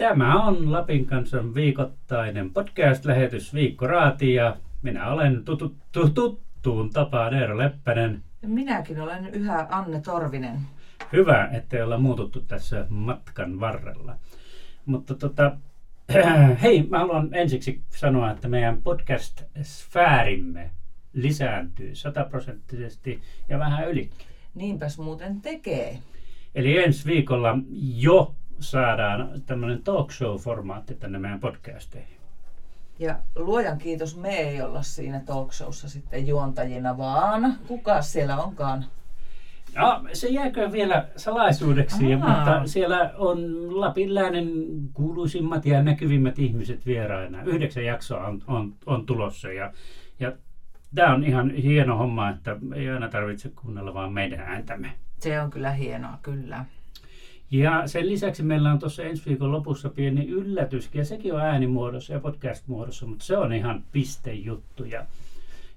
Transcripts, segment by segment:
Tämä on Lapin kansan viikoittainen podcast-lähetys Viikko Raati ja minä olen tutu, tu, tuttuun tapaan Eero Leppänen. Ja minäkin olen yhä Anne Torvinen. Hyvä, ettei olla muututtu tässä matkan varrella. Mutta tota, hei, mä haluan ensiksi sanoa, että meidän podcast-sfäärimme lisääntyy sataprosenttisesti ja vähän yli. Niinpäs muuten tekee. Eli ensi viikolla jo saadaan tämmöinen talk show-formaatti tänne meidän podcasteihin. Ja luojan kiitos, me ei olla siinä talk showssa sitten juontajina, vaan kuka siellä onkaan? No, se jääkö vielä salaisuudeksi, Aa. mutta siellä on Lapin läänen kuuluisimmat ja näkyvimmät ihmiset vieraina. Yhdeksän jaksoa on, on, on tulossa ja, ja tämä on ihan hieno homma, että ei aina tarvitse kuunnella vaan meidän ääntämme. Se on kyllä hienoa, kyllä. Ja sen lisäksi meillä on tuossa ensi viikon lopussa pieni yllätyskin, ja sekin on äänimuodossa ja podcast-muodossa, mutta se on ihan pistejuttu. Ja,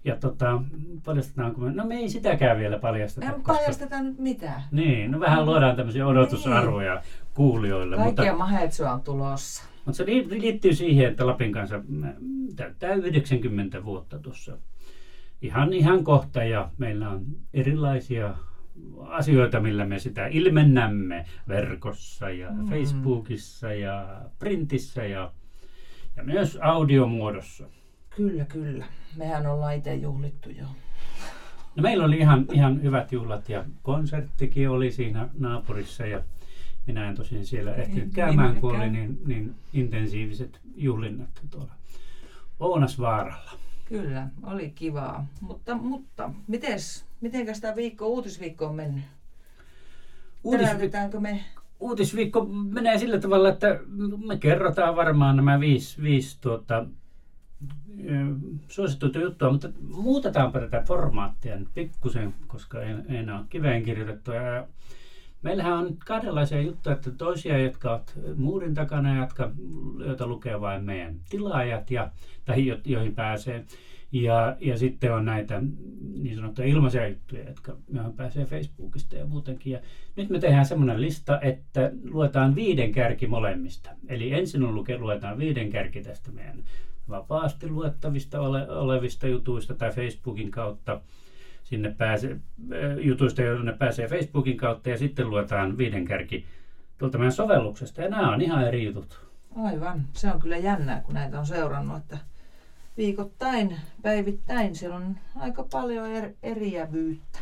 ja tota, paljastetaanko me? No me ei sitäkään vielä paljasteta. Ei paljasteta nyt mitään. Niin, no vähän luodaan tämmöisiä odotusarvoja kuulijoille. Kaikkia Mutta, mahetsua on tulossa. mutta se li- liittyy siihen, että Lapin kanssa mm, täyttää 90 vuotta tuossa ihan, ihan kohta, ja meillä on erilaisia asioita, millä me sitä ilmennämme verkossa ja Mm. Facebookissa ja printissä ja, ja myös audiomuodossa. Kyllä, kyllä. Mehän ollaan itse juhlittu jo. No meillä oli ihan, ihan hyvät juhlat ja konserttikin oli siinä naapurissa ja minä en tosin siellä ehtinyt käymään, kun oli niin, niin intensiiviset juhlinnat tuolla Ounasvaaralla. Kyllä, oli kivaa. Mutta, mutta mites, mitenkäs tämä viikko, uutisviikko on mennyt? Uutis, Teräytetäänkö me? uutisviikko menee sillä tavalla, että me kerrotaan varmaan nämä viisi, viisi tuota, ö, suosittuita juttua, mutta muutetaanpa tätä formaattia nyt pikkusen, koska ei, ei enää ole kiveen kirjoitettua. Ja meillähän on nyt kahdenlaisia juttuja, että toisia, jotka ovat muurin takana, jotka, joita lukee vain meidän tilaajat, ja, tai jo, joihin pääsee. Ja, ja sitten on näitä niin sanottuja ilmaisia juttuja, jotka joihin pääsee Facebookista ja muutenkin. Ja nyt me tehdään semmoinen lista, että luetaan viiden kärki molemmista. Eli ensin on luke, luetaan viiden kärki tästä meidän vapaasti luettavista ole, olevista jutuista tai Facebookin kautta sinne pääse, jutuista, joille ne pääsee Facebookin kautta ja sitten luetaan viiden kärki tuolta meidän sovelluksesta. Ja nämä on ihan eri jutut. Aivan, se on kyllä jännää, kun näitä on seurannut, että viikoittain, päivittäin siellä on aika paljon er, eriävyyttä.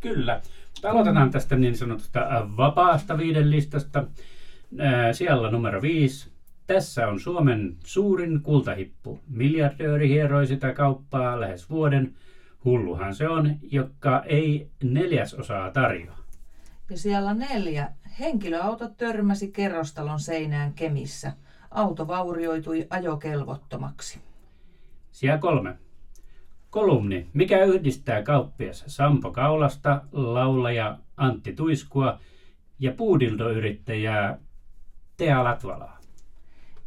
Kyllä. Aloitetaan tästä niin sanotusta äh, vapaasta viiden listasta. Äh, Siellä numero viisi. Tässä on Suomen suurin kultahippu. Miljardööri hieroi sitä kauppaa lähes vuoden. Hulluhan se on, joka ei neljäsosaa tarjoa. Ja siellä neljä. Henkilöauto törmäsi kerrostalon seinään Kemissä. Auto vaurioitui ajokelvottomaksi. Siellä kolme. Kolumni. Mikä yhdistää kauppias Sampo Kaulasta, laulaja Antti Tuiskua ja puudildoyrittäjää Tea Latvalaa?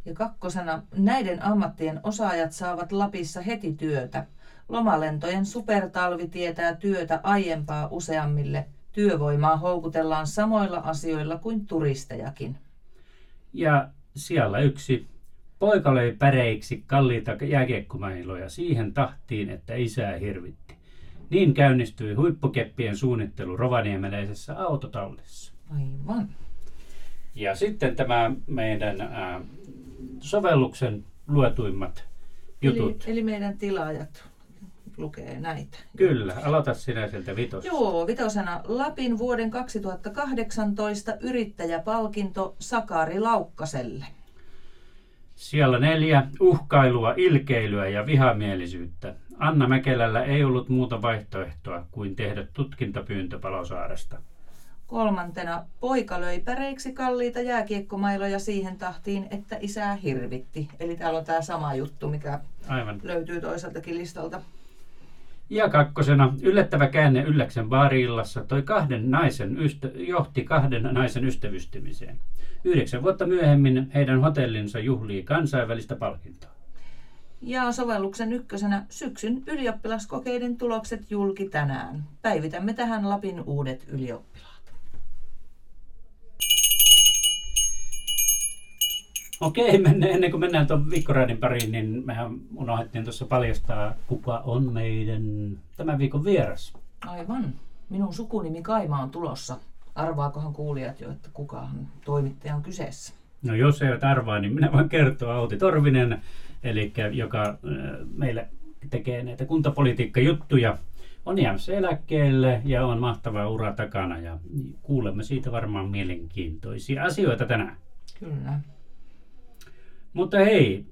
Ja kakkosena, näiden ammattien osaajat saavat Lapissa heti työtä. Lomalentojen supertalvi tietää työtä aiempaa useammille. Työvoimaa houkutellaan samoilla asioilla kuin turistejakin. Ja siellä yksi. Poika löi päreiksi kalliita jääkiekkomailoja siihen tahtiin, että isää hirvitti. Niin käynnistyi huippukeppien suunnittelu rovaniemeläisessä autotallissa. Aivan. Ja sitten tämä meidän ää, sovelluksen luetuimmat jutut. Eli, eli meidän tilaajat lukee näitä. Kyllä, aloita sinä sieltä vitos. Joo, vitosena Lapin vuoden 2018 yrittäjäpalkinto Sakari Laukkaselle. Siellä neljä. Uhkailua, ilkeilyä ja vihamielisyyttä. Anna Mäkelällä ei ollut muuta vaihtoehtoa kuin tehdä tutkintapyyntö Palosaaresta. Kolmantena poika löi päreiksi kalliita jääkiekkomailoja siihen tahtiin, että isää hirvitti. Eli täällä on tämä sama juttu, mikä Aivan. löytyy toiseltakin listalta. Ja kakkosena yllättävä käänne Ylläksen baariillassa toi kahden naisen ystä, johti kahden naisen ystävystymiseen. Yhdeksän vuotta myöhemmin heidän hotellinsa juhlii kansainvälistä palkintoa. Ja sovelluksen ykkösenä syksyn ylioppilaskokeiden tulokset julki tänään. Päivitämme tähän Lapin uudet ylioppilaat. Okei, menne, ennen kuin mennään tuon viikkoraidin pariin, niin mehän unohdettiin tuossa paljastaa, kuka on meidän tämän viikon vieras. Aivan. Minun sukunimi Kaima on tulossa. Arvaakohan kuulijat jo, että kukahan toimittaja on kyseessä? No jos eivät arvaa, niin minä voin kertoa Outi Torvinen, eli joka äh, meille tekee näitä kuntapolitiikkajuttuja. On jäämässä eläkkeelle ja on mahtava ura takana ja kuulemme siitä varmaan mielenkiintoisia asioita tänään. Kyllä. Mutta hei,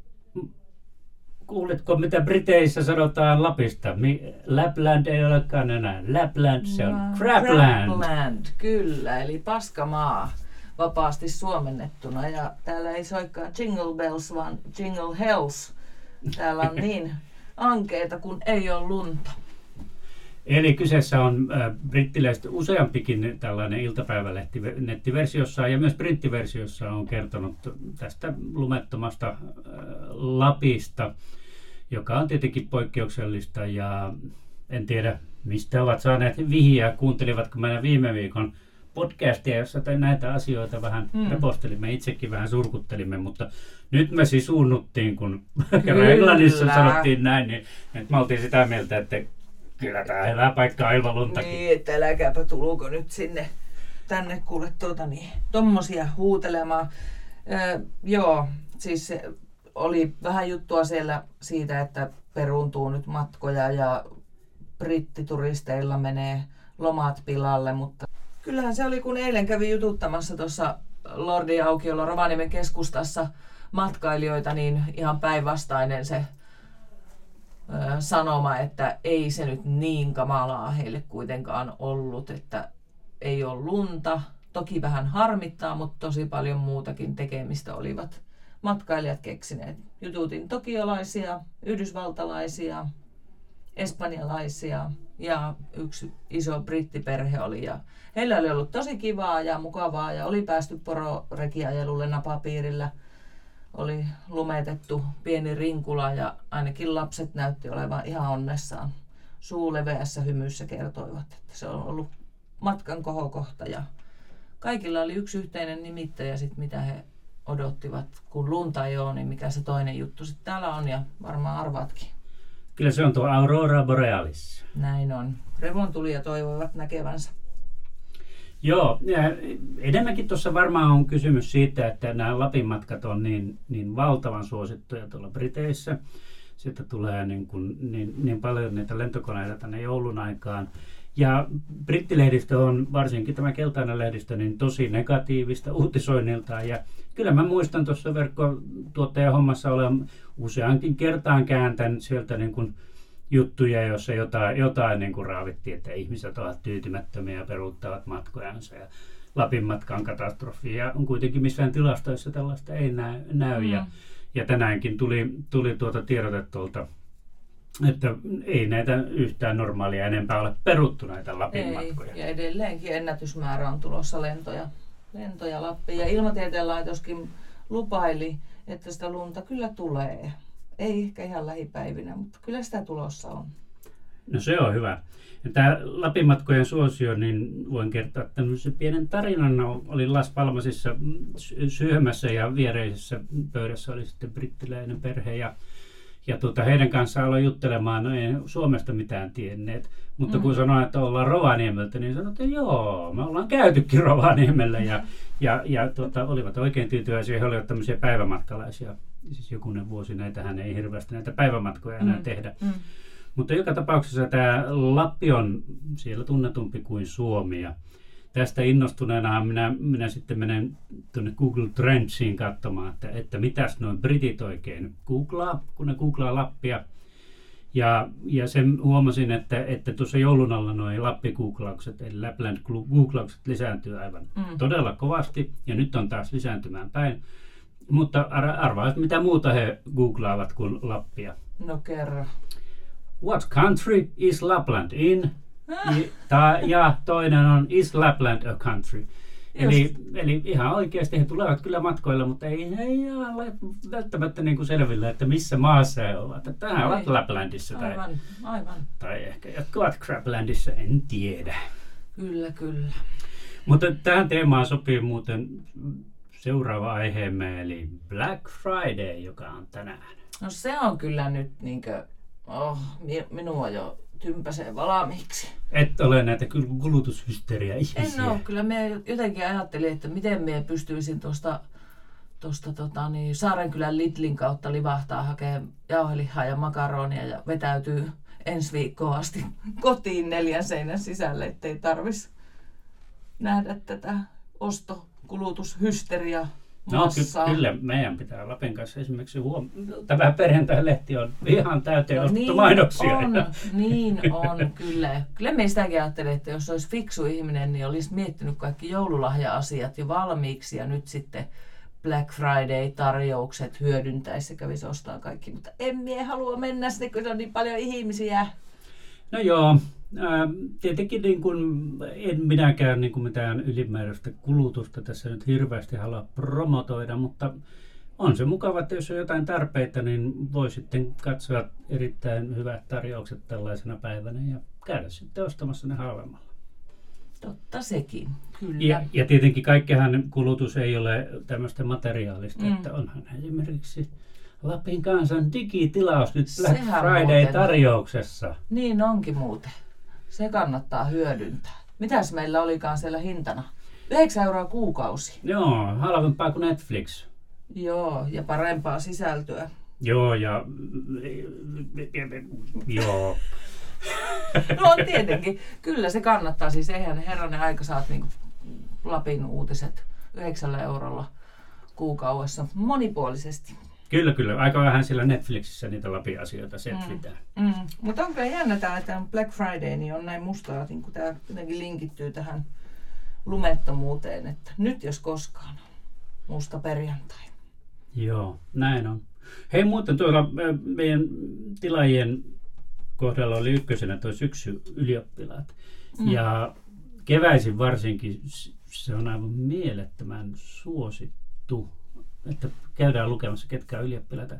kuulitko mitä Briteissä sanotaan Lapista? Mi- Lapland ei olekaan enää Lapland, se on Crapland. Crapland, kyllä, eli paskamaa vapaasti suomennettuna. Ja täällä ei soikaan Jingle Bells, vaan Jingle Hells. Täällä on niin ankeita, kun ei ole lunta. Eli kyseessä on äh, brittiläistä useampikin tällainen iltapäivälehti nettiversiossa ja myös printtiversiossa on kertonut tästä lumettomasta äh, Lapista, joka on tietenkin poikkeuksellista ja en tiedä mistä ovat saaneet vihiä, kuuntelivatko meidän viime viikon podcastia, jossa näitä asioita vähän mm. repostelimme, itsekin vähän surkuttelimme, mutta nyt me sisuunnuttiin, kun kerran Englannissa sanottiin näin, niin nyt me oltiin sitä mieltä, että Kyllä tämä hyvä paikka ilman luntakin. Niin, että äläkääpä tuluko nyt sinne tänne kuule tuota niin, tommosia huutelemaan. Öö, joo, siis oli vähän juttua siellä siitä, että peruuntuu nyt matkoja ja brittituristeilla menee lomat pilalle, mutta kyllähän se oli, kun eilen kävi jututtamassa tuossa Lordi Aukiolla Rovaniemen keskustassa matkailijoita, niin ihan päinvastainen se sanoma, että ei se nyt niin kamalaa heille kuitenkaan ollut, että ei ole lunta. Toki vähän harmittaa, mutta tosi paljon muutakin tekemistä olivat matkailijat keksineet. Jututin tokiolaisia, yhdysvaltalaisia, espanjalaisia ja yksi iso brittiperhe oli. Ja heillä oli ollut tosi kivaa ja mukavaa ja oli päästy pororekiajelulle napapiirillä – oli lumetettu pieni rinkula ja ainakin lapset näytti olevan ihan onnessaan. Suu leveässä hymyssä kertoivat, että se on ollut matkan kohokohta ja kaikilla oli yksi yhteinen nimittäjä sit mitä he odottivat. Kun lunta ei ole, niin mikä se toinen juttu sitten täällä on ja varmaan arvaatkin. Kyllä se on tuo Aurora Borealis. Näin on. Revon tuli ja toivoivat näkevänsä. Joo, ja enemmänkin tuossa varmaan on kysymys siitä, että nämä Lapin matkat on niin, niin valtavan suosittuja tuolla Briteissä. Sitten tulee niin, kuin, niin, niin paljon niitä lentokoneita tänne joulun aikaan. Ja brittilehdistö on, varsinkin tämä keltainen lehdistö, niin tosi negatiivista uutisoinniltaan. Ja kyllä mä muistan tuossa verkkotuottajan hommassa olen useankin kertaan kääntän sieltä niin kuin juttuja, joissa jotain, jotain niin kuin raavittiin, että ihmiset ovat tyytymättömiä ja peruuttavat matkojansa. Ja Lapin matka on katastrofi ja on kuitenkin missään tilastoissa tällaista ei näy. näy. Mm. Ja, ja tänäänkin tuli, tuli tuota tiedote tuolta että ei näitä yhtään normaalia enempää ole peruttu näitä Lapin ei, matkoja. Ja edelleenkin ennätysmäärä on tulossa lentoja, lentoja Lappiin. Ja ilmatieteen laitoskin lupaili, että sitä lunta kyllä tulee. Ei ehkä ihan lähipäivinä, mutta kyllä sitä tulossa on. No se on hyvä. Tämä Lapin-matkojen suosio, niin voin kertoa tämmöisen pienen tarinan. No, olin Las Palmasissa syömässä ja viereisessä pöydässä oli sitten brittiläinen perhe ja ja tuota, heidän kanssaan aloin juttelemaan, no ei Suomesta mitään tienneet. Mutta mm. kun sanoin, että ollaan Rovaniemeltä, niin sanoin, että joo, me ollaan käytykin Rovaniemellä. Ja, ja, ja tuota, olivat oikein tyytyväisiä. He olivat tämmöisiä päivämatkalaisia. Siis jokunen vuosi näitähän ei hirveästi näitä päivämatkoja enää mm. tehdä. Mm. Mutta joka tapauksessa tämä Lappi on siellä tunnetumpi kuin Suomi. Ja tästä innostuneena minä, minä sitten menen tuonne Google Trendsiin katsomaan, että, että mitäs noin britit oikein googlaa, kun ne googlaa Lappia. Ja, ja sen huomasin, että, että tuossa joulun alla noin Lappi-googlaukset, eli Lapland-googlaukset lisääntyy aivan mm. todella kovasti, ja nyt on taas lisääntymään päin. Mutta arvaa, mitä muuta he googlaavat kuin Lappia. No kerro. What country is Lapland in? Ta, ja toinen on Is Lapland a Country? Eli, eli ihan oikeasti he tulevat kyllä matkoilla, mutta ei he ole välttämättä niin kuin selville, että missä maassa he ovat. Että tähän ovat Laplandissa tai, aivan, aivan. tai ehkä jotka ovat Craplandissa, en tiedä. Kyllä, kyllä. Mutta tähän teemaan sopii muuten seuraava aiheemme, eli Black Friday, joka on tänään. No se on kyllä nyt niinkö, oh, minua jo tympäsee valmiiksi. Et ole näitä kulutushysteria ihmisiä. En ole, kyllä me jotenkin ajattelin, että miten me pystyisin tuosta tuosta tota, niin, Saarenkylän Lidlin kautta livahtaa hakee jauhelihaa ja makaronia ja vetäytyy ensi viikkoon asti kotiin neljän seinän sisälle, ettei tarvis nähdä tätä ostokulutushysteriaa No ky- kyllä meidän pitää Lapin kanssa esimerkiksi huom- tämä perjantai-lehti on ihan täyteen no, niin mainoksia. On, niin on, kyllä. Kyllä me sitäkin ajattelin, että jos olisi fiksu ihminen, niin olisi miettinyt kaikki joululahja-asiat jo valmiiksi ja nyt sitten Black Friday-tarjoukset hyödyntäisi kävisi ostaa kaikki. Mutta en mie halua mennä sinne, kun on niin paljon ihmisiä. No joo, tietenkin niin kuin, en minäkään niin kuin mitään ylimääräistä kulutusta tässä nyt hirveästi halua promotoida, mutta on se mukava, että jos on jotain tarpeita, niin voi sitten katsoa erittäin hyvät tarjoukset tällaisena päivänä ja käydä sitten ostamassa ne halvemmalla. Totta sekin, kyllä. Ja, ja tietenkin kaikkehan kulutus ei ole tämmöistä materiaalista, mm. että onhan esimerkiksi Lapin kansan digitilaus nyt Black Friday-tarjouksessa. Niin onkin muuten. Se kannattaa hyödyntää. Mitäs meillä olikaan siellä hintana? 9 euroa kuukausi. Joo, halvempaa kuin Netflix. Joo, ja parempaa sisältöä. Joo, ja... Joo. no tietenkin. Kyllä se kannattaa. Siis eihän herranen aika saat niin Lapin uutiset 9 eurolla kuukaudessa monipuolisesti. Kyllä, kyllä. Aika vähän siellä Netflixissä niitä Lapin-asioita setvitään. Mm. Mm. Mutta on kyllä jännä tämä, että Black Friday niin on näin mustaa, niin kun tämä jotenkin linkittyy tähän lumettomuuteen, että nyt jos koskaan on musta perjantai. Joo, näin on. Hei muuten tuolla meidän tilaajien kohdalla oli ykkösenä tuo syksy ylioppilaat. Mm. Ja keväisin varsinkin se on aivan mielettömän suosittu että käydään lukemassa ketkä on ylioppilaita.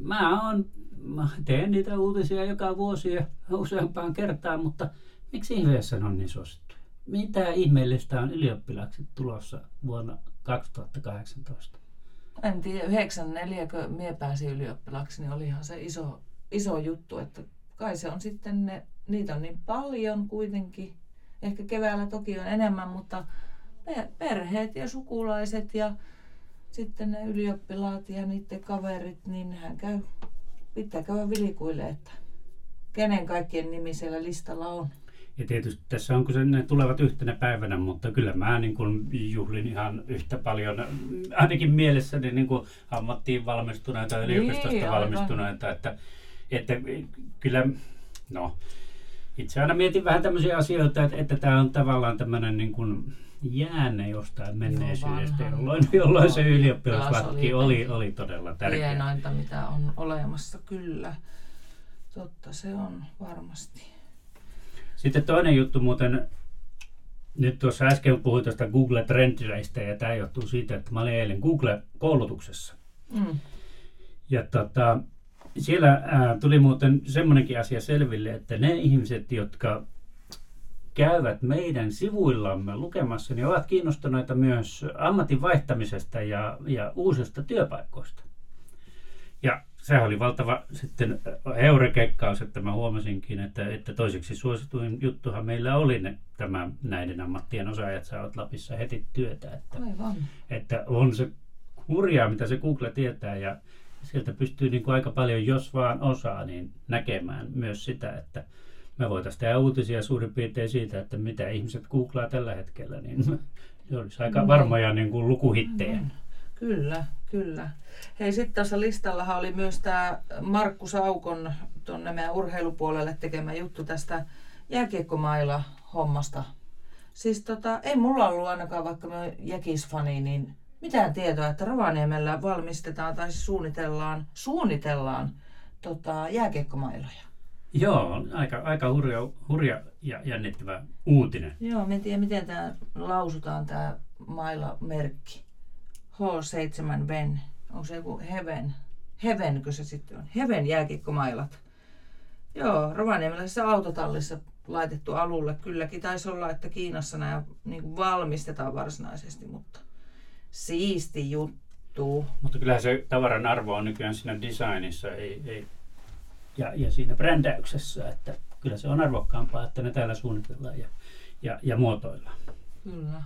Mä, on, mä teen niitä uutisia joka vuosi ja useampaan kertaan, mutta miksi ihmeessä on niin suosittu? Mitä ihmeellistä on ylioppilaksi tulossa vuonna 2018? En tiedä, 94 kun mie pääsin ylioppilaksi, niin olihan se iso, iso juttu, että kai se on sitten ne, niitä on niin paljon kuitenkin. Ehkä keväällä toki on enemmän, mutta perheet ja sukulaiset ja sitten ne ylioppilaat ja niiden kaverit, niin hän käy, pitää käydä vilikuille, että kenen kaikkien nimi siellä listalla on. Ja tietysti tässä on, kun se, ne tulevat yhtenä päivänä, mutta kyllä mä niin kuin juhlin ihan yhtä paljon, ainakin mielessäni niin kuin ammattiin valmistuneita, yliopistosta niin, valmistuneita, että, että kyllä, no, itse aina mietin vähän tämmöisiä asioita, että, että tämä on tavallaan tämmöinen niin kuin, jäänne jostain menneisyydestä, Joo, jolloin, jolloin se ylioppilaslaki oli, oli todella tärkeä. Hienointa, mitä on olemassa, kyllä. Totta se on varmasti. Sitten toinen juttu muuten, nyt tuossa äsken puhuin tuosta Google Trendreistä ja tämä johtuu siitä, että mä olin eilen Google-koulutuksessa. Mm. Ja tota, siellä ää, tuli muuten semmoinenkin asia selville, että ne ihmiset, jotka käyvät meidän sivuillamme lukemassa, niin ovat kiinnostuneita myös ammatin vaihtamisesta ja, ja uusista työpaikoista. Ja sehän oli valtava sitten heurekekkaus, että mä huomasinkin, että, että toiseksi suosituin juttuhan meillä oli ne, tämä näiden ammattien osaajat saavat Lapissa heti työtä. Että, Aivan. että on se hurjaa, mitä se Google tietää ja sieltä pystyy niin kuin aika paljon, jos vaan osaa, niin näkemään myös sitä, että me voitaisiin tehdä uutisia suurin piirtein siitä, että mitä ihmiset googlaa tällä hetkellä, niin se olisi aika no. varmoja niin kuin lukuhittejä. Mm. Kyllä, kyllä. Hei, sitten tässä listallahan oli myös tämä Markku Saukon tuonne meidän urheilupuolelle tekemä juttu tästä jääkiekkomailla hommasta. Siis tota, ei mulla ollut ainakaan, vaikka mä jäkisfani, niin mitään tietoa, että Rovaniemellä valmistetaan tai suunnitellaan, suunnitellaan tota, jääkiekkomailoja. Joo, aika, aika hurja, hurja ja jännittävä uutinen. Joo, en tiedä miten tämä lausutaan tämä mailla-merkki. H7 Ven. Onko se joku Heaven? Heavenkö se sitten on? Heaven jääkiekkomailat. Joo, Rovaniemeläisessä autotallissa laitettu alulle. Kylläkin taisi olla, että Kiinassa nämä niin valmistetaan varsinaisesti, mutta Siisti juttu. Mutta kyllähän se tavaran arvo on nykyään siinä designissa ei, ei, ja, ja siinä brändäyksessä, että kyllä se on arvokkaampaa, että ne täällä suunnitellaan ja, ja, ja muotoillaan. Kyllä.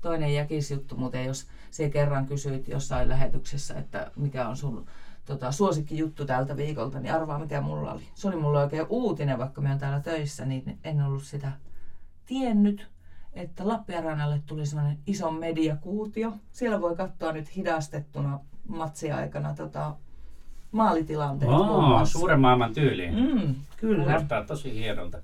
Toinen jäkisjuttu muuten, jos se kerran kysyit jossain lähetyksessä, että mikä on sun tota, suosikkijuttu tältä viikolta, niin arvaa mikä mulla oli. Se oli mulla oikein uutinen, vaikka mä oon täällä töissä, niin en ollut sitä tiennyt, että Lappeenrannalle tuli semmoinen iso mediakuutio. Siellä voi katsoa nyt hidastettuna matsiaikana tota, maalitilanteet. muassa. suuren maailman tyyliin. Mm, kyllä. Kuulostaa tosi hienolta.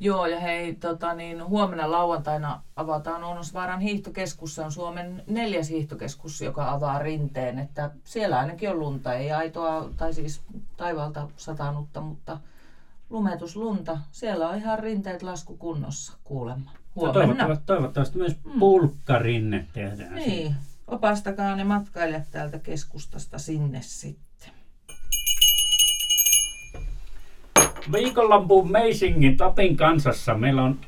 Joo, ja hei, tota, niin, huomenna lauantaina avataan Ounosvaaran hiihtokeskus. Se on Suomen neljäs hiihtokeskus, joka avaa rinteen. Että siellä ainakin on lunta, ei aitoa, tai siis taivaalta satanutta, mutta lumetuslunta. Siellä on ihan rinteet laskukunnossa kuulemma. Huomenna. toivottavasti, toivottavasti myös pulkkarinne tehdään. Niin, opastakaa ne matkailijat täältä keskustasta sinne sitten. Viikonloppu Meisingin Tapin kansassa meillä on...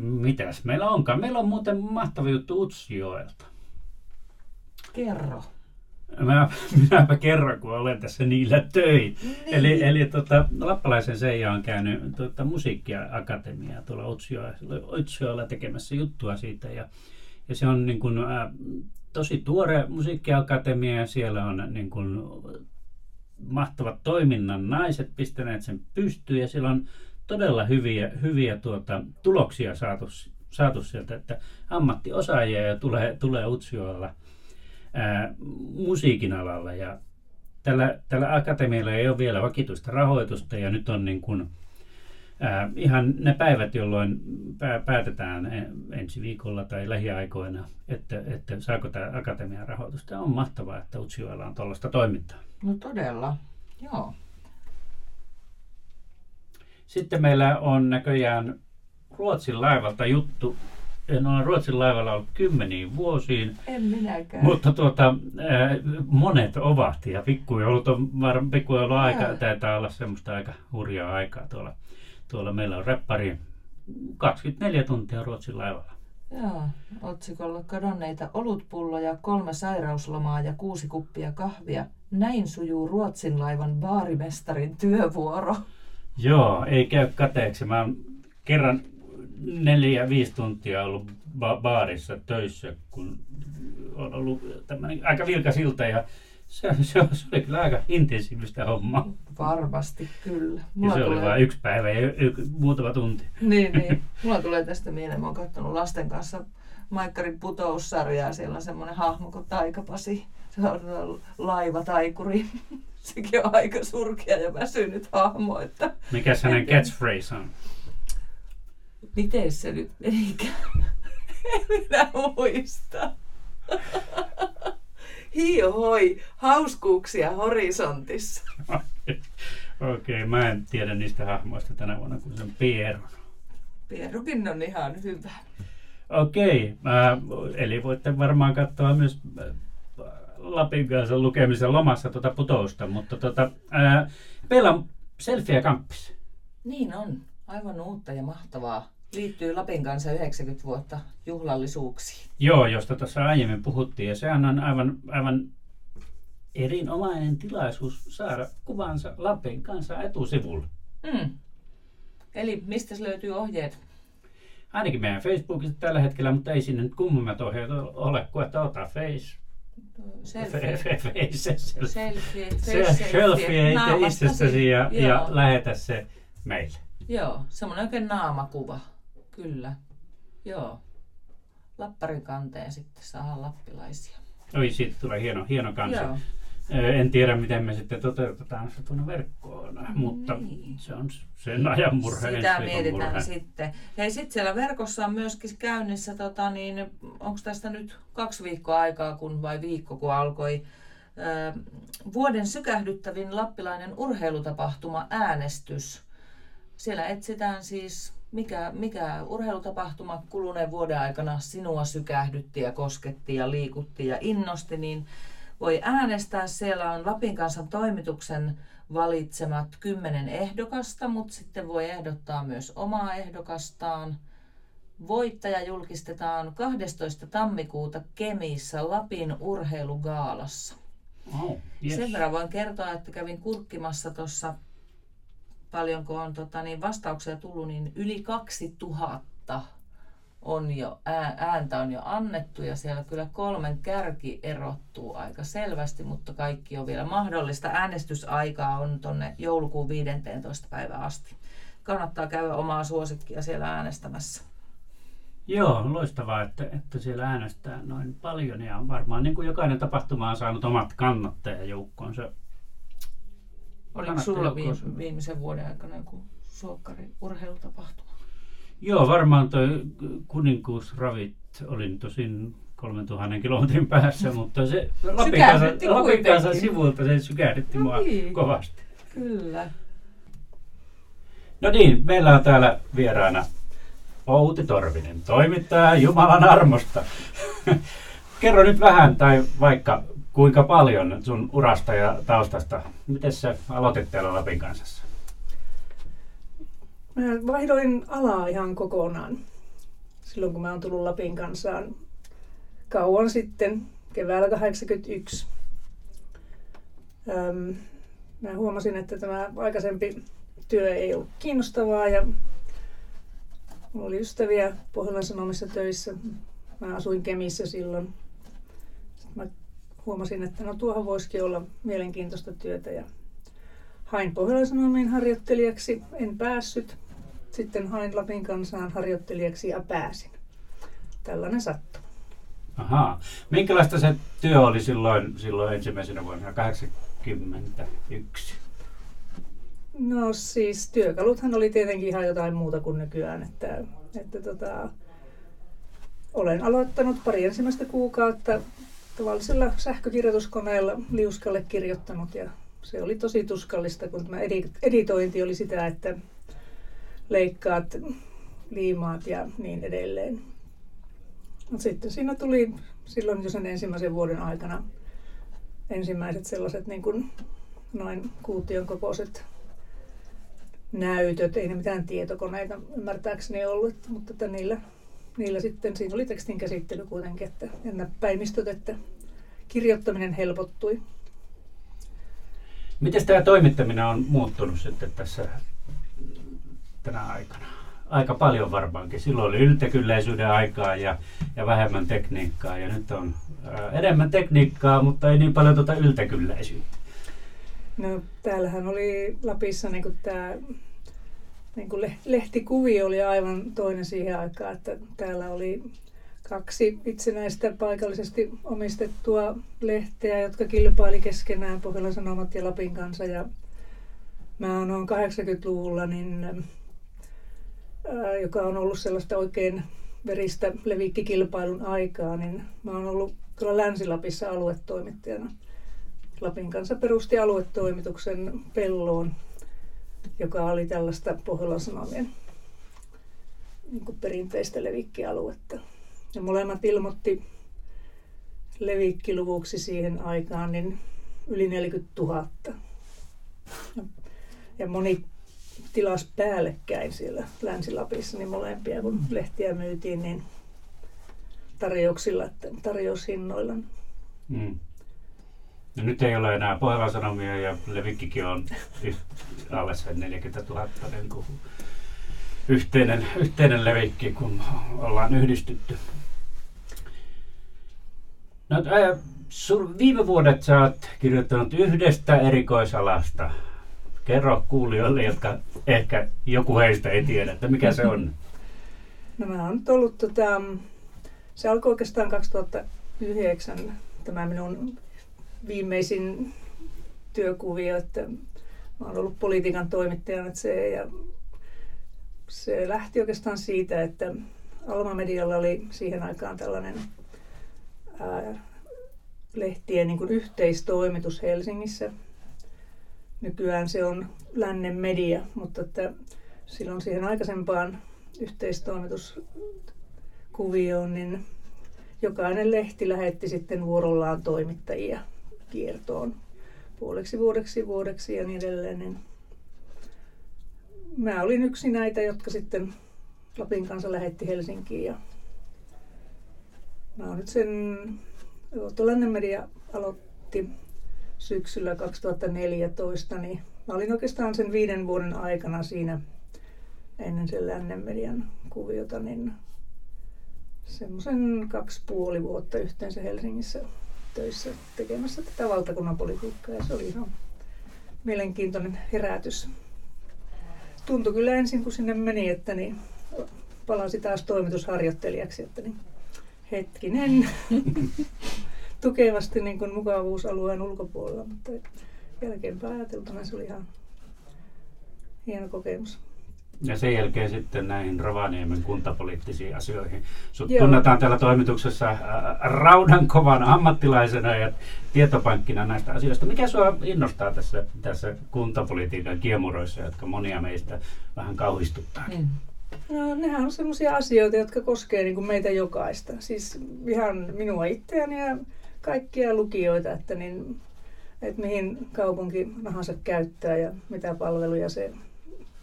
Mitäs meillä onkaan? Meillä on muuten mahtava juttu Utsjoelta. Kerro. Mä, minäpä kerron, kun olen tässä niillä töin. Niin. Eli, eli tota, Lappalaisen Seija on käynyt tota, musiikkiakatemiaa tuolla Utsjoella, tekemässä juttua siitä. Ja, ja se on niin kuin, ä, tosi tuore musiikkiakatemia ja siellä on niin kuin, mahtavat toiminnan naiset pistäneet sen pystyyn ja siellä on todella hyviä, hyviä tuota, tuloksia saatu, saatu sieltä, että ammattiosaajia ja tulee, tulee Utsjoella musiikin alalla ja tällä, tällä akatemialla ei ole vielä vakituista rahoitusta ja nyt on niin kuin, ää, ihan ne päivät, jolloin pää, päätetään ensi viikolla tai lähiaikoina, että, että saako tämä akatemian rahoitusta. On mahtavaa, että Utsjoella on tuollaista toimintaa. No todella, joo. Sitten meillä on näköjään Ruotsin laivalta juttu. En ole Ruotsin laivalla ollut kymmeniin vuosiin, En minäkään. mutta tuota, ää, monet ovat ja pikkujoulut on var, pikkujoulu aika, taitaa olla semmoista aika hurjaa aikaa tuolla. Tuolla meillä on räppäri 24 tuntia Ruotsin laivalla. Joo, otsikolla kadonneita olutpulloja, kolme sairauslomaa ja kuusi kuppia kahvia. Näin sujuu Ruotsin laivan baarimestarin työvuoro. Joo, ei käy kateeksi. Mä oon kerran neljä, viisi tuntia ollut ba- baarissa töissä, kun on ollut tämmöinen aika vilkas ilta ja se, se, se oli kyllä aika intensiivistä hommaa. Varmasti kyllä. Ja se oli vain yksi päivä ja y- y- muutama tunti. Niin, niin. Mulla tulee tästä mieleen, mä oon katsonut lasten kanssa Maikkarin putoussarjaa. Siellä on semmoinen hahmo kuin Taikapasi. Laivataikuri. Sekin on aika surkea ja väsynyt hahmo, että Mikäs hänen catchphrase on? miten se nyt menikään? En minä muista. Hio hoi, hauskuuksia horisontissa. Okei, okay, mä en tiedä niistä hahmoista tänä vuonna kuin sen Pieron. Pierukin on ihan hyvä. Okei, äh, eli voitte varmaan katsoa myös Lapin kanssa lukemisen lomassa tuota putousta, mutta tota, äh, meillä on selfie kamppis. Niin on. Aivan uutta ja mahtavaa. Liittyy Lapin kanssa 90 vuotta juhlallisuuksiin. Joo, josta tuossa aiemmin puhuttiin, ja sehän on aivan, aivan erinomainen tilaisuus saada kuvansa Lapin kanssa etusivulla. Mm. Eli mistä löytyy ohjeet? Ainakin meidän Facebookissa tällä hetkellä, mutta ei sinne nyt kummemmat ohjeet ole kuin, että ota face. Selfie. selfie. Selfie. Selfie Naamastasi. itsestäsi ja, ja Joo. lähetä se meille. Joo, semmoinen oikein naamakuva. Kyllä. Joo. Lapparin kanteen sitten saadaan lappilaisia. Oi, siitä tulee hieno, hieno kansi. Joo. En tiedä, miten me sitten toteutetaan se tuonne verkkoon, mutta Niin. se on sen ajan murhe. Sitä mietitään murhe. sitten. Hei, sitten siellä verkossa on myöskin käynnissä, tota, niin, onko tästä nyt kaksi viikkoa aikaa, kun vai viikko, kun alkoi ö, vuoden sykähdyttävin lappilainen urheilutapahtuma äänestys. Siellä etsitään siis, mikä, mikä urheilutapahtuma kuluneen vuoden aikana sinua sykähdytti ja kosketti ja liikutti ja innosti, niin voi äänestää. Siellä on Lapin kansan toimituksen valitsemat kymmenen ehdokasta, mutta sitten voi ehdottaa myös omaa ehdokastaan. Voittaja julkistetaan 12. tammikuuta Kemissä Lapin urheilugaalassa. Oh, yes. Sen verran voin kertoa, että kävin kurkkimassa tuossa, paljonko on tota, niin vastauksia tullut, niin yli 2000 on jo, ääntä on jo annettu ja siellä kyllä kolmen kärki erottuu aika selvästi, mutta kaikki on vielä mahdollista. Äänestysaikaa on tuonne joulukuun 15. päivään asti. Kannattaa käydä omaa suosikkia siellä äänestämässä. Joo, loistavaa, että, että siellä äänestää noin paljon ja varmaan niin kuin jokainen tapahtuma on saanut omat kannattajajoukkonsa. Oliko sulla viimeisen vuoden aikana joku suokkari urheilutapahtuma? Joo, varmaan toi kuninkuusravit olin tosin 3000 kilometrin päässä, mutta se Lapin kanssa sivulta se sykähdytti no mua niin. kovasti. Kyllä. No niin, meillä on täällä vieraana Outi Torvinen, toimittaja Jumalan armosta. Kerro nyt vähän tai vaikka kuinka paljon sun urasta ja taustasta. Miten sä aloitit täällä Lapin kanssa? Mä vaihdoin alaa ihan kokonaan silloin, kun mä oon tullut Lapin kansaan kauan sitten, keväällä 81. Öm, mä huomasin, että tämä aikaisempi työ ei ollut kiinnostavaa ja mulla oli ystäviä Pohjolan Sanomissa töissä. Mä asuin Kemissä silloin. Sitten mä huomasin, että no tuohon voisikin olla mielenkiintoista työtä ja hain Pohjolan Sanomiin harjoittelijaksi. En päässyt. Sitten hain Lapin kansaan harjoittelijaksi ja pääsin. Tällainen sattuma. Ahaa. Minkälaista se työ oli silloin, silloin ensimmäisenä vuonna 1981? No siis työkaluthan oli tietenkin ihan jotain muuta kuin nykyään. Että, että tota, olen aloittanut pari ensimmäistä kuukautta tavallisella sähkökirjoituskoneella liuskalle kirjoittanut ja se oli tosi tuskallista, kun tämä editointi oli sitä, että leikkaat, liimaat ja niin edelleen. Mutta sitten siinä tuli silloin jo sen ensimmäisen vuoden aikana ensimmäiset sellaiset niin kuin noin kuution kokoiset näytöt, ei ne mitään tietokoneita ymmärtääkseni ollut, mutta että niillä, niillä sitten, siinä oli tekstin käsittely kuitenkin, että, ja näppäimistöt, että kirjoittaminen helpottui. Miten tämä toimittaminen on muuttunut sitten tässä tänä aikana? Aika paljon varmaankin. Silloin oli yltäkylläisyyden aikaa ja, ja vähemmän tekniikkaa ja nyt on ää, enemmän tekniikkaa, mutta ei niin paljon tuota yltäkylläisyyttä. No täällähän oli Lapissa niin tämä niin kuin lehtikuvio oli aivan toinen siihen aikaan, että täällä oli kaksi itsenäistä paikallisesti omistettua lehteä, jotka kilpaili keskenään Pohjolan Sanomat ja Lapin kanssa. Ja mä oon 80-luvulla, niin, joka on ollut sellaista oikein veristä levikkikilpailun aikaa, niin mä oon ollut tuolla Länsi-Lapissa aluetoimittajana. Lapin kanssa perusti aluetoimituksen Pelloon, joka oli tällaista Pohjolan Sanomien niin perinteistä levikkialuetta. Ja molemmat ilmoitti levikkiluvuksi siihen aikaan niin yli 40 000. Ja moni tilas päällekkäin siellä Länsi-Lapissa, niin molempia kun lehtiä myytiin, niin tarjouksilla, tarjoushinnoilla. Mm. No nyt ei ole enää Pohjolan Sanomia ja Levikkikin on alle sen 40 000 niin kuin yhteinen, yhteinen levikki, kun ollaan yhdistytty. No, ää, sur, viime vuodet sä oot kirjoittanut yhdestä erikoisalasta. Kerro kuulijoille, jotka ehkä joku heistä ei tiedä, että mikä se on. No mä oon ollut, tota, se alkoi oikeastaan 2009, tämä minun viimeisin työkuvio, että mä oon ollut politiikan toimittajana se, ja se lähti oikeastaan siitä, että Alma Medialla oli siihen aikaan tällainen ää, lehtien niin kuin yhteistoimitus Helsingissä. Nykyään se on lännen media, mutta että silloin siihen aikaisempaan yhteistoimituskuvioon, niin jokainen lehti lähetti sitten vuorollaan toimittajia kiertoon puoleksi vuodeksi, vuodeksi ja niin edelleen. Niin mä olin yksi näitä, jotka sitten Lapin kanssa lähetti Helsinkiin ja mä oon nyt sen, Tuollainen media aloitti syksyllä 2014, niin mä olin oikeastaan sen viiden vuoden aikana siinä ennen sen lännen median kuviota, niin semmoisen kaksi puoli vuotta yhteensä Helsingissä töissä tekemässä tätä valtakunnan politiikkaa ja se oli ihan mielenkiintoinen herätys. Tuntui kyllä ensin, kun sinne meni, että niin palasi taas toimitusharjoittelijaksi, että niin hetkinen, tukevasti niin kuin mukavuusalueen ulkopuolella, mutta jälkeenpäin ajateltuna se oli ihan hieno kokemus. Ja sen jälkeen sitten näihin Rovaniemen kuntapoliittisiin asioihin. Sut Joo. tunnetaan täällä toimituksessa raudan kovan ammattilaisena ja tietopankkina näistä asioista. Mikä sinua innostaa tässä, tässä kuntapolitiikan kiemuroissa, jotka monia meistä vähän kauhistuttaa? Mm. No, nehän on sellaisia asioita, jotka koskevat niin kuin meitä jokaista. Siis ihan minua itseäni ja kaikkia lukijoita, että, niin, että mihin kaupunki nahansa käyttää ja mitä palveluja se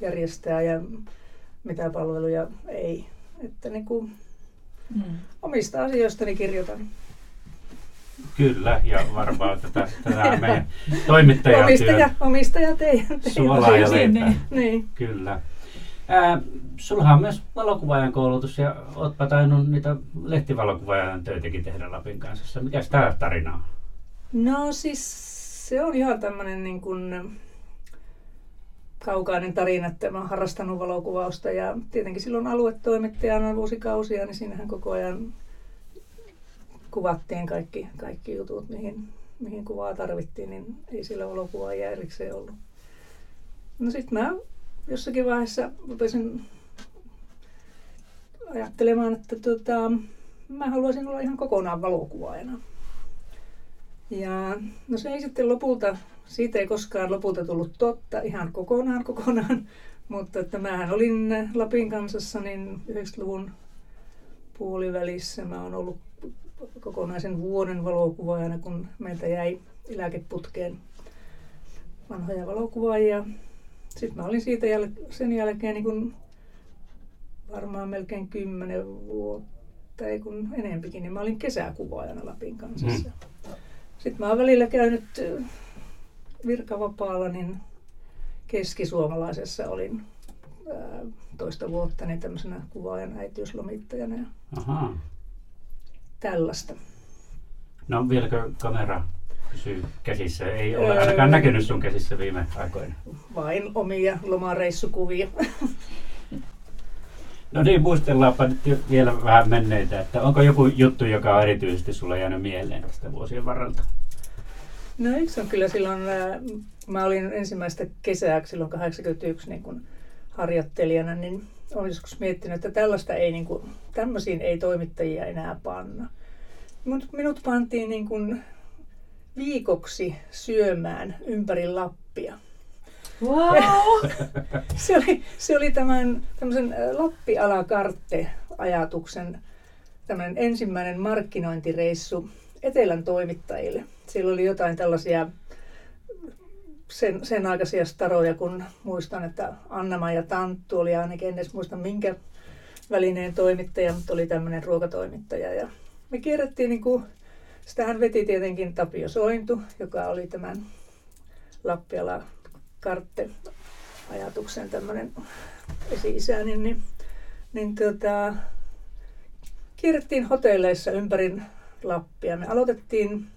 järjestää ja mitä palveluja ei. Että niin kuin mm. omista asioistani kirjoitan. Kyllä, ja varmaan tätä, tätä meidän toimittajatyön omistaja, omistaja teidän. Suolaa ja niin. niin. Kyllä. Sulla on myös valokuvaajan koulutus ja ootpa tainnut niitä lehtivalokuvaajan töitäkin tehdä Lapin kanssa. Mikä tämä tarina on? No siis se on ihan tämmöinen niin kuin kaukainen tarina, että mä oon harrastanut valokuvausta ja tietenkin silloin aluetoimittajana vuosikausia, niin siinähän koko ajan kuvattiin kaikki, kaikki jutut, mihin, mihin kuvaa tarvittiin, niin ei sillä valokuvaajia erikseen ollut. No sitten mä jossakin vaiheessa rupesin ajattelemaan, että tota, mä haluaisin olla ihan kokonaan valokuvaajana. Ja no se ei sitten lopulta, siitä ei koskaan lopulta tullut totta ihan kokonaan kokonaan, mutta että mähän olin Lapin kansassa niin 90-luvun puolivälissä. Mä oon ollut kokonaisen vuoden valokuvaajana, kun meiltä jäi eläkeputkeen vanhoja valokuvaajia. Sitten mä olin siitä jäl- sen jälkeen niin kun varmaan melkein kymmenen vuotta, ei kun enempikin, niin mä olin kesäkuvaajana Lapin kansassa. Mm. Sitten mä oon välillä käynyt virkavapaalla, niin keskisuomalaisessa olin ää, toista vuotta niin tämmöisenä kuvaajan äitiyslomittajana ja Aha. tällaista. No vieläkö kamera pysyy käsissä? Ei ole öö, ainakaan näkynyt sun käsissä viime aikoina. Vain omia lomareissukuvia. No niin, muistellaanpa nyt vielä vähän menneitä, että onko joku juttu, joka on erityisesti sulla jäänyt mieleen tästä vuosien varrelta? No yksi on kyllä silloin, äh, mä olin ensimmäistä kesää silloin 81 niin kuin harjoittelijana, niin olen joskus miettinyt, että tällaista ei, niin kuin, tämmöisiin ei toimittajia enää panna. Minut, minut pantiin niin kuin viikoksi syömään ympäri Lappia. Wow! se, oli, se oli tämän tämmöisen äh, Lappi alakartte ajatuksen tämmöinen ensimmäinen markkinointireissu Etelän toimittajille. Siellä oli jotain tällaisia sen, sen aikaisia staroja, kun muistan, että anna ja Tanttu oli ainakin, en edes muista minkä välineen toimittaja, mutta oli tämmöinen ruokatoimittaja. Ja me kierrettiin, niin kuin, sitähän veti tietenkin Tapio Sointu, joka oli tämän Lappiala kartte ajatuksen tämmöinen esi-isäni, niin, niin, tota, kierrettiin hotelleissa ympäri Lappia. Me aloitettiin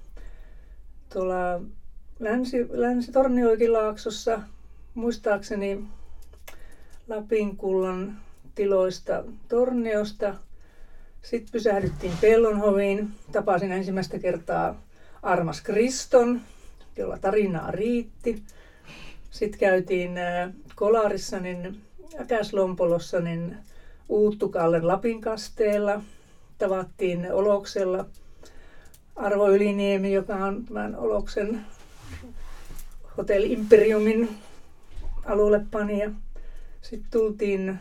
tuolla Länsi, Länsi-Tornioikilaaksossa, muistaakseni Lapin kullan tiloista Torniosta. Sitten pysähdyttiin Pellonhoviin. Tapasin ensimmäistä kertaa Armas Kriston, jolla tarinaa riitti. Sitten käytiin äh, Kolarissa, niin Äkäslompolossa, niin Uuttukallen Lapin kasteella. Tavattiin Oloksella Arvo Yliniemi, joka on tämän Oloksen Hotel Imperiumin alulle. Sitten tultiin,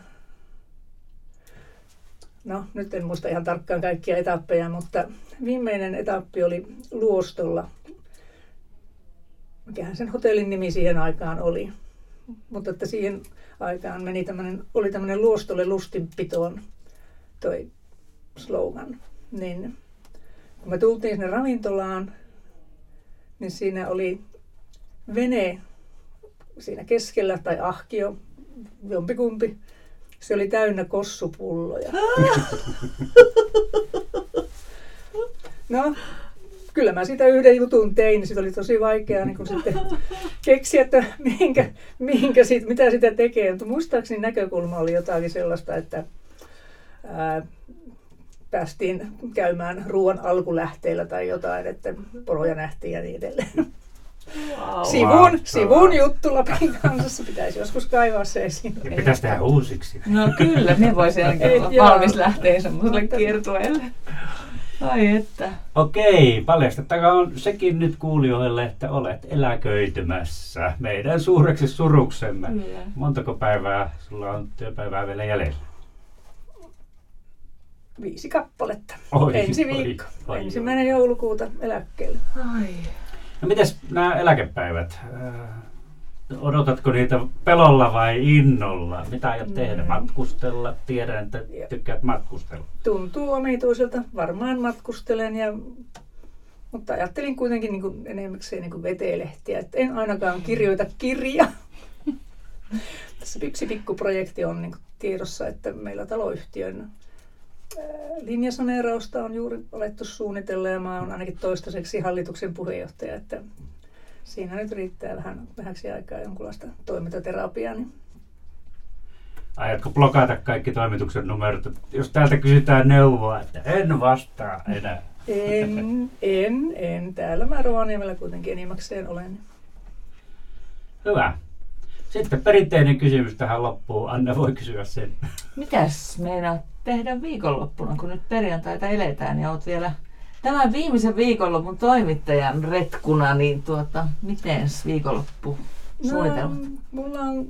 no nyt en muista ihan tarkkaan kaikkia etappeja, mutta viimeinen etappi oli Luostolla. Mikähän sen hotellin nimi siihen aikaan oli. Mutta että siihen aikaan meni tämmönen, oli tämmöinen luostolle lustinpitoon toi slogan. Niin kun me tultiin sinne ravintolaan, niin siinä oli vene siinä keskellä tai ahkio, jompikumpi. Se oli täynnä kossupulloja. No, kyllä mä sitä yhden jutun tein, niin oli tosi vaikeaa niin sitten keksiä, että mihinkä, mihinkä sit, mitä sitä tekee. Mutta muistaakseni näkökulma oli jotakin sellaista, että ää, päästiin käymään ruoan alkulähteillä tai jotain, että poroja nähtiin ja niin edelleen. Wow. Sivun, sivun juttu Lapin kansassa. Pitäisi joskus kaivaa se esiin. Ja pitäisi tehdä uusiksi. No kyllä, ne voisi ainakin olla valmis lähteä semmoiselle kiertueelle. Ai että. Okei, paljastettakoon sekin nyt kuulijoille, että olet eläköitymässä meidän suureksi suruksemme. Kyllä. Montako päivää sulla on työpäivää vielä jäljellä? Viisi kappaletta. Oi, Ensi viikko. Oi, oi, Ensimmäinen oi. joulukuuta eläkkeelle. Ai. No mites nämä eläkepäivät? Äh, odotatko niitä pelolla vai innolla? Mitä aiot tehdä? Mm. Matkustella? Tiedän, että tykkäät matkustella. Tuntuu omituiselta. Varmaan matkustelen ja mutta ajattelin kuitenkin niin kuin enemmäkseen niin kuin vetelehtiä, että en ainakaan kirjoita kirja. Tässä yksi pikkuprojekti on niin tiedossa, että meillä taloyhtiön linjasaneerausta on juuri alettu suunnitella ja mä oon ainakin toistaiseksi hallituksen puheenjohtaja, että siinä nyt riittää vähän vähäksi aikaa jonkunlaista toimintaterapiaa. Niin Aiotko blokata kaikki toimituksen numerot? Jos täältä kysytään neuvoa, että en vastaa enää. En, en, en. Täällä mä Rovaniemellä kuitenkin enimmäkseen olen. Hyvä. Sitten perinteinen kysymys tähän loppuun. Anna voi kysyä sen. Mitäs meinaat tehdä viikonloppuna, kun nyt perjantaita eletään ja oot vielä tämän viimeisen viikonlopun toimittajan retkuna, niin tuota, miten viikonloppu suunnitelmat? No, mulla on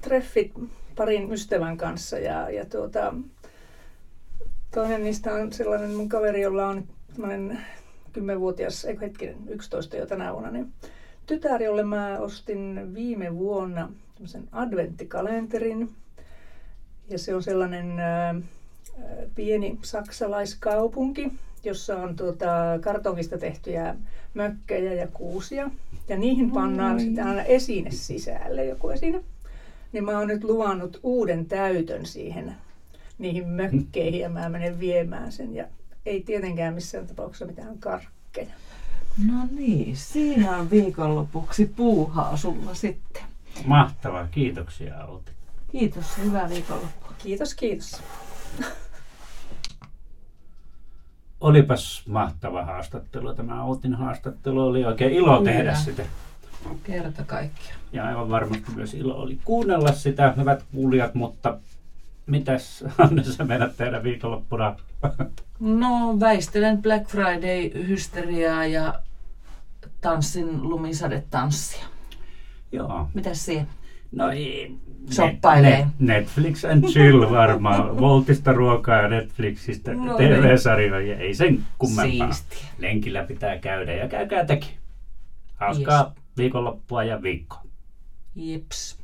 treffit parin ystävän kanssa ja, ja tuota, toinen niistä on sellainen mun kaveri, jolla on tämmöinen 10-vuotias, eikö hetkinen, 11 jo tänä vuonna, niin tytär, jolle mä ostin viime vuonna tämmöisen adventtikalenterin. Ja se on sellainen ää, pieni saksalaiskaupunki, jossa on tuota, kartongista tehtyjä mökkejä ja kuusia. Ja niihin pannaan sitten aina esine sisälle, joku esine. Niin mä oon nyt luvannut uuden täytön siihen, niihin mökkeihin ja mä menen viemään sen. Ja ei tietenkään missään tapauksessa mitään karkkeja. No niin, siinä on viikonlopuksi puuhaa sulla sitten. Mahtavaa, kiitoksia Outi. Kiitos, hyvää viikonloppua. Kiitos, kiitos. Olipas mahtava haastattelu. Tämä Outin haastattelu oli oikein ilo Kyllä. tehdä sitä. Kerta kaikkiaan. Ja aivan varmasti myös ilo oli kuunnella sitä, hyvät kuulijat, mutta mitäs Anne sä menet tehdä viikonloppuna? No väistelen Black Friday-hysteriaa ja tanssin lumisadetanssia. Joo. Mitäs siihen? No ei. Shoppailee. Net, Netflix and chill varmaan. Voltista ruokaa ja Netflixistä no TV-sarjoja. Ei sen kummempaa. Siistiä. Lenkillä pitää käydä ja käykää tekin. Hauskaa yes. viikonloppua ja viikkoa. Jeps.